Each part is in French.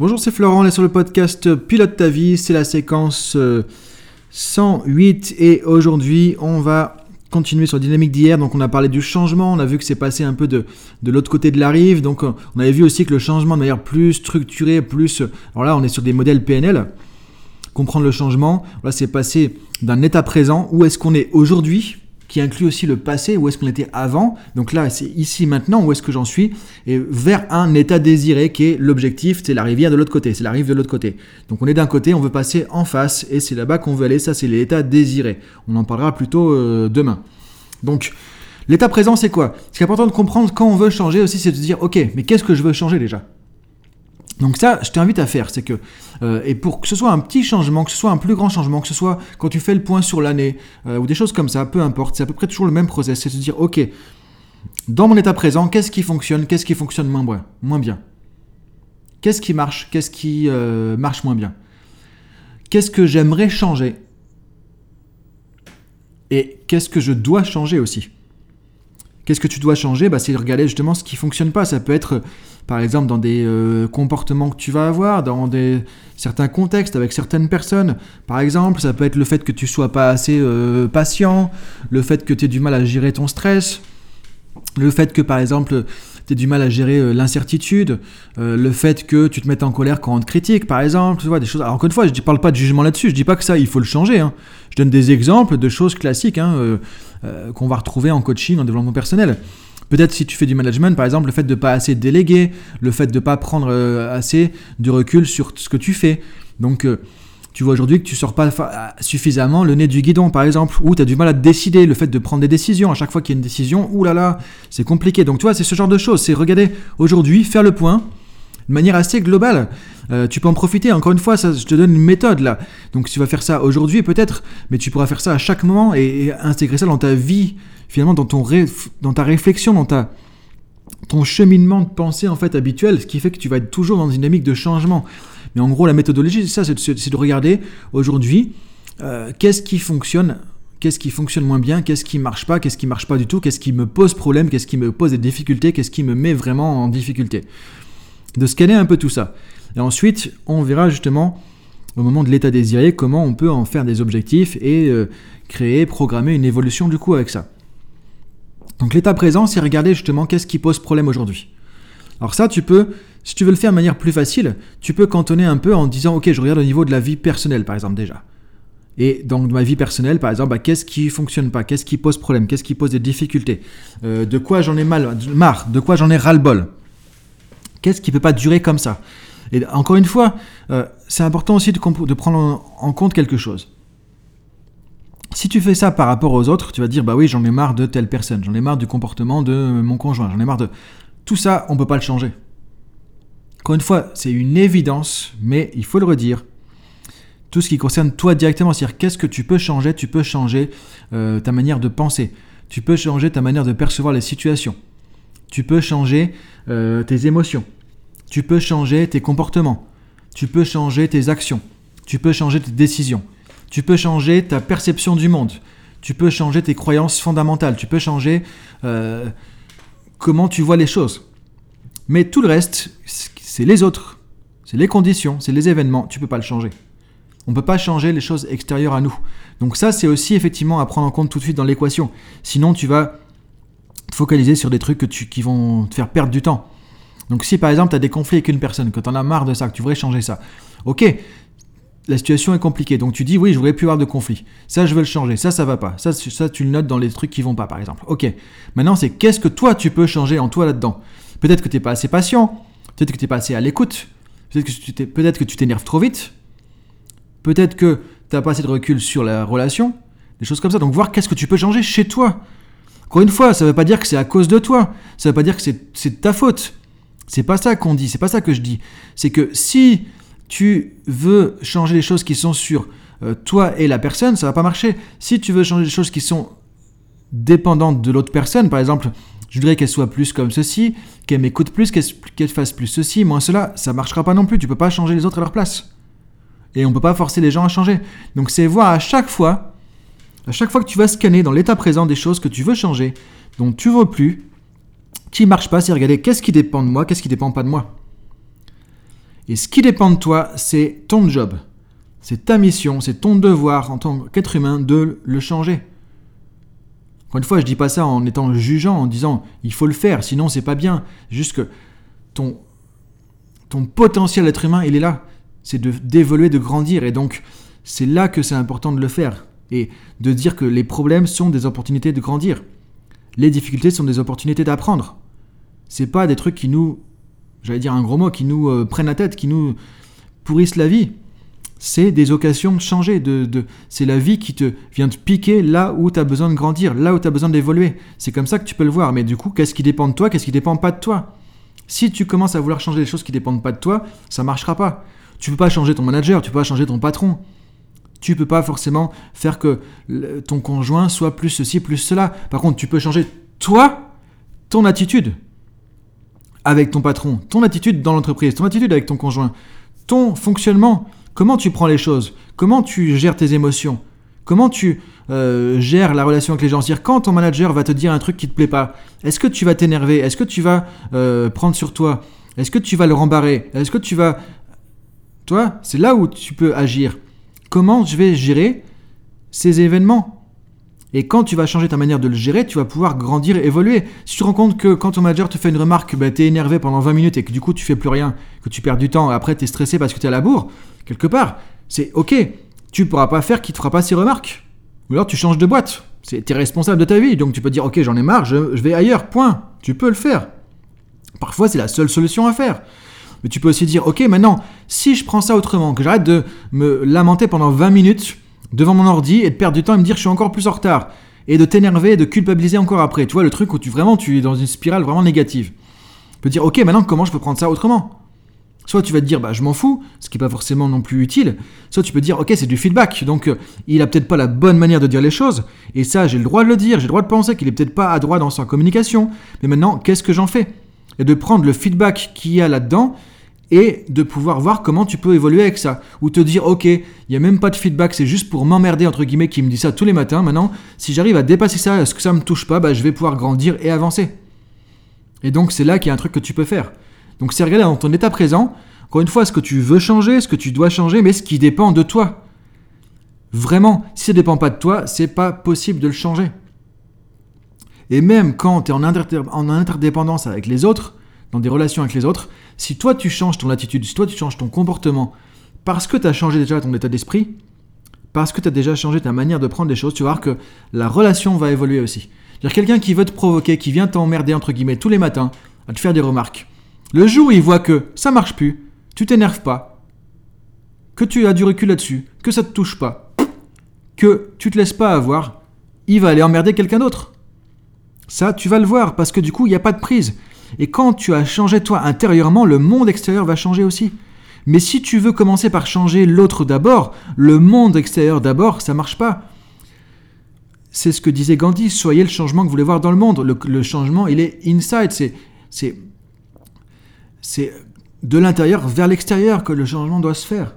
Bonjour, c'est Florent, on est sur le podcast Pilote ta vie, c'est la séquence 108 euh, et aujourd'hui on va continuer sur la dynamique d'hier, donc on a parlé du changement, on a vu que c'est passé un peu de, l'autre côté de la rive, donc euh, on avait vu aussi que le changement de manière plus structurée, plus... Alors là on est sur des modèles PNL, comprendre le changement, là c'est passé d'un état présent, où est-ce qu'on est aujourd'hui, qui inclut aussi le passé, où est-ce qu'on était avant, donc là c'est ici maintenant, où est-ce que j'en suis, et vers un état désiré qui est l'objectif, c'est la rivière de l'autre côté, c'est la rive de l'autre côté. Donc on est d'un côté, on veut passer en face, et c'est là-bas qu'on veut aller, ça c'est l'état désiré. On en parlera plutôt euh, demain. Donc l'état présent c'est quoi? Ce qui est important de comprendre quand on veut changer aussi, c'est de se dire, ok, mais qu'est-ce que je veux changer déjà? Donc ça, je t'invite à faire, c'est que, euh, et pour que ce soit un petit changement, que ce soit un plus grand changement, que ce soit quand tu fais le point sur l'année, euh, ou des choses comme ça, peu importe, c'est à peu près toujours le même process, c'est de se dire, ok, dans mon état présent, qu'est-ce qui fonctionne, qu'est-ce qui fonctionne moins bien, moins bien? Qu'est-ce qui marche, qu'est-ce qui euh, marche moins bien? Qu'est-ce que j'aimerais changer? Et qu'est-ce que je dois changer aussi? Qu'est-ce que tu dois changer? Bah, C'est regarder justement ce qui fonctionne pas. Ça peut être par exemple dans des euh, comportements que tu vas avoir, dans des, certains contextes avec certaines personnes. Par exemple, ça peut être le fait que tu sois pas assez euh, patient, le fait que tu aies du mal à gérer ton stress, le fait que par exemple tu aies du mal à gérer euh, l'incertitude, le fait que tu te mettes en colère quand on te critique, par exemple, tu vois, des choses. Alors encore une fois, je ne parle pas de jugement là-dessus, je dis pas que ça, il faut le changer. Hein. Je donne des exemples de choses classiques hein, qu'on va retrouver en coaching, en développement personnel. Peut-être si tu fais du management, par exemple, le fait de pas assez déléguer, le fait de pas prendre euh, assez de recul sur ce que tu fais. Donc, euh, tu vois aujourd'hui que tu sors pas suffisamment le nez du guidon, par exemple, ou tu as du mal à décider, le fait de prendre des décisions. À chaque fois qu'il y a une décision, oulala, c'est compliqué. Donc, tu vois, c'est ce genre de choses. C'est regarder aujourd'hui, faire le point de manière assez globale. Euh, tu peux en profiter, encore une fois, ça, je te donne une méthode là. Donc tu vas faire ça aujourd'hui peut-être, mais tu pourras faire ça à chaque moment et intégrer ça dans ta vie finalement dans, ta réflexion, dans ton cheminement de pensée en fait habituel, ce qui fait que tu vas être toujours dans une dynamique de changement. Mais en gros, la méthodologie, c'est ça, c'est de, regarder aujourd'hui euh, qu'est-ce qui fonctionne, qu'est-ce qui fonctionne moins bien, qu'est-ce qui marche pas, qu'est-ce qui marche pas du tout, qu'est-ce qui me pose problème, qu'est-ce qui me pose des difficultés, qu'est-ce qui me met vraiment en difficulté. De scanner un peu tout ça. Et ensuite, on verra justement au moment de l'état désiré comment on peut en faire des objectifs et euh, créer, programmer une évolution du coup avec ça. Donc l'état présent, c'est regarder justement qu'est-ce qui pose problème aujourd'hui. Alors ça, tu peux, si tu veux le faire de manière plus facile, tu peux cantonner un peu en disant, ok, je regarde au niveau de la vie personnelle, par exemple déjà. Et dans ma vie personnelle, par exemple, bah, qu'est-ce qui fonctionne pas, qu'est-ce qui pose problème, qu'est-ce qui pose des difficultés, euh, de quoi j'en ai mal, marre, de quoi j'en ai ras-le-bol? Qu'est-ce qui peut pas durer comme ça? Et encore une fois, euh, c'est important aussi de prendre en compte quelque chose. Si tu fais ça par rapport aux autres, tu vas dire bah oui, j'en ai marre de telle personne, j'en ai marre du comportement de mon conjoint, j'en ai marre de tout ça, on peut pas le changer. Encore une fois, c'est une évidence, mais il faut le redire. Tout ce qui concerne toi directement, c'est-à-dire qu'est-ce que tu peux changer Tu peux changer euh, ta manière de penser, tu peux changer ta manière de percevoir les situations, tu peux changer euh, tes émotions, tu peux changer tes comportements, tu peux changer tes actions, tu peux changer tes décisions. Tu peux changer ta perception du monde. Tu peux changer tes croyances fondamentales. Tu peux changer euh, comment tu vois les choses. Mais tout le reste, c'est les autres. C'est les conditions, c'est les événements. Tu peux pas le changer. On ne peut pas changer les choses extérieures à nous. Donc ça, c'est aussi effectivement à prendre en compte tout de suite dans l'équation. Sinon, tu vas te focaliser sur des trucs qui vont te faire perdre du temps. Donc si par exemple tu as des conflits avec une personne, que tu en as marre de ça, que tu voudrais changer ça, ok, la situation est compliquée. Donc tu dis oui, je voudrais plus avoir de conflit. Ça, je veux le changer. Ça, ça va pas. Ça, tu le notes dans les trucs qui vont pas, par exemple. Ok. Maintenant, c'est qu'est-ce que toi tu peux changer en toi là-dedans? Peut-être que tu n'es pas assez patient. Peut-être que tu n'es pas assez à l'écoute. Peut-être que tu peut-être que tu t'énerves trop vite. Peut-être que tu n'as pas assez de recul sur la relation. Des choses comme ça. Donc voir qu'est-ce que tu peux changer chez toi. Encore une fois, ça ne veut pas dire que c'est à cause de toi. Ça ne veut pas dire que c'est de ta faute. C'est pas ça qu'on dit. C'est pas ça que je dis. C'est que si tu veux changer les choses qui sont sur euh, toi et la personne, ça va pas marcher. Si tu veux changer les choses qui sont dépendantes de l'autre personne, par exemple, je voudrais qu'elle soit plus comme ceci, qu'elle m'écoute plus, qu'elle fasse plus ceci, moins cela, ça marchera pas non plus. Tu peux pas changer les autres à leur place. Et on peut pas forcer les gens à changer. Donc c'est voir à chaque fois, à chaque fois que tu vas scanner dans l'état présent des choses que tu veux changer, dont tu veux plus, qui marche pas, c'est regarder qu'est-ce qui dépend de moi, qu'est-ce qui dépend pas de moi. Et ce qui dépend de toi, c'est ton job. C'est ta mission, c'est ton devoir en tant qu'être humain de le changer. Encore une fois, je dis pas ça en étant jugeant, en disant il faut le faire, sinon c'est pas bien. Juste que ton, ton potentiel d'être humain, il est là. C'est d'évoluer, de grandir. Et donc, c'est là que c'est important de le faire. Et de dire que les problèmes sont des opportunités de grandir. Les difficultés sont des opportunités d'apprendre. C'est pas des trucs qui nous, j'allais dire un gros mot, qui nous euh, prennent la tête, qui nous pourrissent la vie c'est des occasions de changer. De, c'est la vie qui te vient te piquer là où tu as besoin de grandir, là où tu as besoin d'évoluer. C'est comme ça que tu peux le voir. Mais du coup, qu'est-ce qui dépend de toi, qu'est-ce qui dépend pas de toi? Si tu commences à vouloir changer les choses qui dépendent pas de toi, ça marchera pas. Tu peux pas changer ton manager, tu peux pas changer ton patron. Tu peux pas forcément faire que ton conjoint soit plus ceci, plus cela. Par contre, tu peux changer toi, ton attitude avec ton patron, ton attitude dans l'entreprise, ton attitude avec ton conjoint, ton fonctionnement Comment tu prends les choses Comment tu gères tes émotions Comment tu euh, gères la relation avec les gens. C'est-à-dire quand ton manager va te dire un truc qui te plaît pas, est-ce que tu vas t'énerver? Est-ce que tu vas euh, prendre sur toi? Est-ce que tu vas le rembarrer? Est-ce que tu vas... Toi, c'est là où tu peux agir. Comment je vais gérer ces événements? Et quand tu vas changer ta manière de le gérer, tu vas pouvoir grandir évoluer. Si tu te rends compte que quand ton manager te fait une remarque, bah, tu es énervé pendant 20 minutes et que du coup tu fais plus rien, que tu perds du temps, et après tu es stressé parce que tu es à la bourre, quelque part, c'est ok. Tu pourras pas faire qui te fera pas ces remarques. Ou alors tu changes de boîte. Tu es responsable de ta vie, donc tu peux dire ok j'en ai marre, je, vais ailleurs, point. Tu peux le faire. Parfois c'est la seule solution à faire. Mais tu peux aussi dire ok maintenant, si je prends ça autrement, que j'arrête de me lamenter pendant 20 minutes, devant mon ordi et de perdre du temps et me dire je suis encore plus en retard. Et de t'énerver et de culpabiliser encore après. Tu vois, le truc où tu vraiment tu es dans une spirale vraiment négative. Tu peux dire ok maintenant comment je peux prendre ça autrement? Soit tu vas te dire bah je m'en fous, ce qui n'est pas forcément non plus utile. Soit tu peux dire ok c'est du feedback, donc euh, il a peut-être pas la bonne manière de dire les choses. Et ça j'ai le droit de le dire, j'ai le droit de penser qu'il est peut-être pas à droit dans sa communication. Mais maintenant qu'est-ce que j'en fais? Et de prendre le feedback qu'il y a là-dedans et de pouvoir voir comment tu peux évoluer avec ça. Ou te dire, ok, il n'y a même pas de feedback, c'est juste pour m'emmerder, entre guillemets, qui me dit ça tous les matins. Maintenant, si j'arrive à dépasser ça, est-ce que ça ne me touche pas, bah, je vais pouvoir grandir et avancer. Et donc, c'est là qu'il y a un truc que tu peux faire. Donc, c'est regarder dans ton état présent, encore une fois, ce que tu veux changer, ce que tu dois changer, mais ce qui dépend de toi. Vraiment, si ça ne dépend pas de toi, c'est pas possible de le changer. Et même quand tu es en interdépendance avec les autres, dans des relations avec les autres, si toi tu changes ton attitude, si toi tu changes ton comportement, parce que tu as changé déjà ton état d'esprit, parce que tu as déjà changé ta manière de prendre les choses, tu vas voir que la relation va évoluer aussi. Quelqu'un qui veut te provoquer, qui vient t'emmerder entre guillemets tous les matins, à te faire des remarques. Le jour où il voit que ça marche plus, tu t'énerves pas, que tu as du recul là-dessus, que ça te touche pas, que tu te laisses pas avoir, il va aller emmerder quelqu'un d'autre. Ça, tu vas le voir parce que du coup, il n'y a pas de prise. Et quand tu as changé toi intérieurement, le monde extérieur va changer aussi. Mais si tu veux commencer par changer l'autre d'abord, le monde extérieur d'abord, ça marche pas. C'est ce que disait Gandhi, soyez le changement que vous voulez voir dans le monde. Le, changement, il est inside, c'est, c'est, c'est de l'intérieur vers l'extérieur que le changement doit se faire.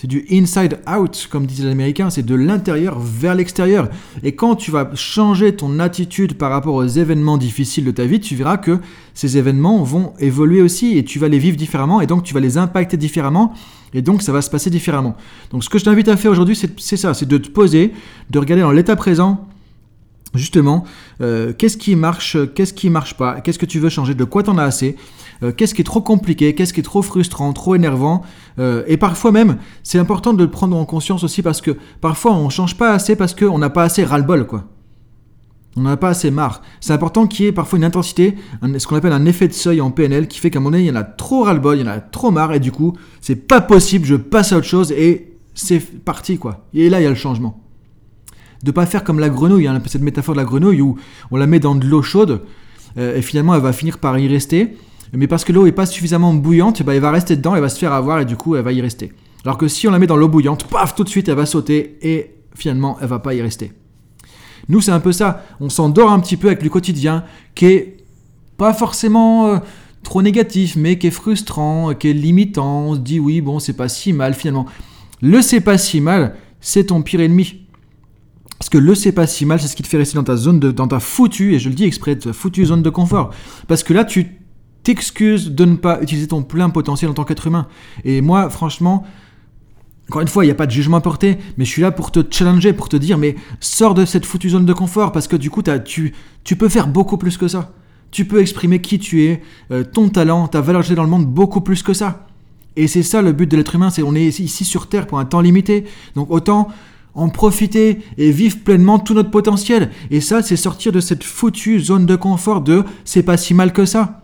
C'est du inside out, comme disent les Américains, c'est de l'intérieur vers l'extérieur. Et quand tu vas changer ton attitude par rapport aux événements difficiles de ta vie, tu verras que ces événements vont évoluer aussi et tu vas les vivre différemment et donc tu vas les impacter différemment et donc ça va se passer différemment. Donc ce que je t'invite à faire aujourd'hui, c'est ça, c'est de te poser, de regarder dans l'état présent, justement, euh, qu'est-ce qui marche, qu'est-ce qui marche pas, qu'est-ce que tu veux changer, de quoi t'en as assez, euh, qu'est-ce qui est trop compliqué, qu'est-ce qui est trop frustrant, trop énervant? Euh, et parfois même, c'est important de le prendre en conscience aussi parce que parfois on change pas assez parce qu'on n'a pas assez ras-le-bol, quoi. On n'a pas assez marre. C'est important qu'il y ait parfois une intensité, ce qu'on appelle un effet de seuil en PNL, qui fait qu'à un moment donné, il y en a trop ras-le-bol, il y en a trop marre, et du coup, c'est pas possible, je passe à autre chose, et c'est parti, quoi. Et là, il y a le changement. De pas faire comme la grenouille, hein, cette métaphore de la grenouille où on la met dans de l'eau chaude, euh, et finalement, elle va finir par y rester, mais parce que l'eau est pas suffisamment bouillante, bah, elle va rester dedans, elle va se faire avoir et du coup elle va y rester. Alors que si on la met dans l'eau bouillante, paf, tout de suite elle va sauter et finalement elle va pas y rester. Nous c'est un peu ça, on s'endort un petit peu avec le quotidien qui est pas forcément euh, trop négatif, mais qui est frustrant, qui est limitant, on se dit oui bon c'est pas si mal finalement. Le c'est pas si mal, c'est ton pire ennemi. Que le c'est pas si mal, c'est ce qui te fait rester dans ta zone de, dans ta foutue, et je le dis exprès, ta foutue zone de confort. Parce que là, tu t'excuses de ne pas utiliser ton plein potentiel en tant qu'être humain. Et moi, franchement, encore une fois, il n'y a pas de jugement à porter, mais je suis là pour te challenger, pour te dire, mais sors de cette foutue zone de confort, parce que du coup, tu, tu peux faire beaucoup plus que ça. Tu peux exprimer qui tu es, euh, ton talent, ta valeur dans le monde beaucoup plus que ça. Et c'est ça le but de l'être humain, c'est on est ici sur Terre pour un temps limité. Donc autant en profiter et vivre pleinement tout notre potentiel. Et ça, c'est sortir de cette foutue zone de confort de c'est pas si mal que ça.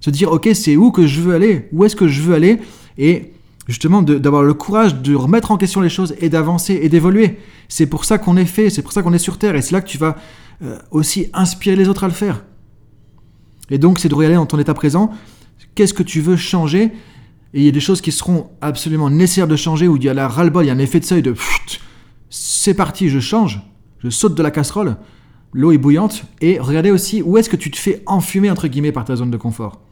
Se dire, ok, c'est où que je veux aller Où est-ce que je veux aller? Et justement, d'avoir le courage de remettre en question les choses et d'avancer et d'évoluer. C'est pour ça qu'on est fait, c'est pour ça qu'on est sur Terre. Et c'est là que tu vas euh, aussi inspirer les autres à le faire. Et donc, c'est de regarder dans ton état présent, qu'est-ce que tu veux changer? Et il y a des choses qui seront absolument nécessaires de changer, où il y a la ras-le-bol, il y a un effet de seuil de c'est parti, je change, je saute de la casserole, l'eau est bouillante, et regardez aussi où est-ce que tu te fais enfumer, entre guillemets, par ta zone de confort?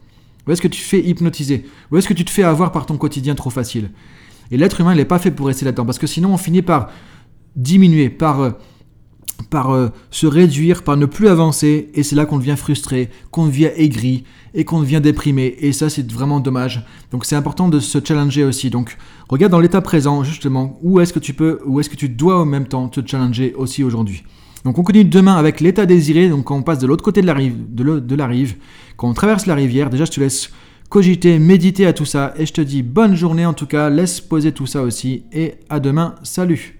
Où est-ce que tu te fais hypnotiser? Où est-ce que tu te fais avoir par ton quotidien trop facile? Et l'être humain, il n'est pas fait pour rester là-dedans, parce que sinon on finit par diminuer, par, euh, par euh, se réduire, par ne plus avancer, et c'est là qu'on devient frustré, qu'on devient aigri, et qu'on devient déprimé. Et ça, c'est vraiment dommage. Donc c'est important de se challenger aussi. Donc regarde dans l'état présent, justement, où est-ce que tu peux, où est-ce que tu dois en même temps te challenger aussi aujourd'hui. Donc on continue demain avec l'état désiré, donc quand on passe de l'autre côté de la rive, de, la rive, quand on traverse la rivière, déjà je te laisse cogiter, méditer à tout ça, et je te dis bonne journée en tout cas, laisse poser tout ça aussi, et à demain, salut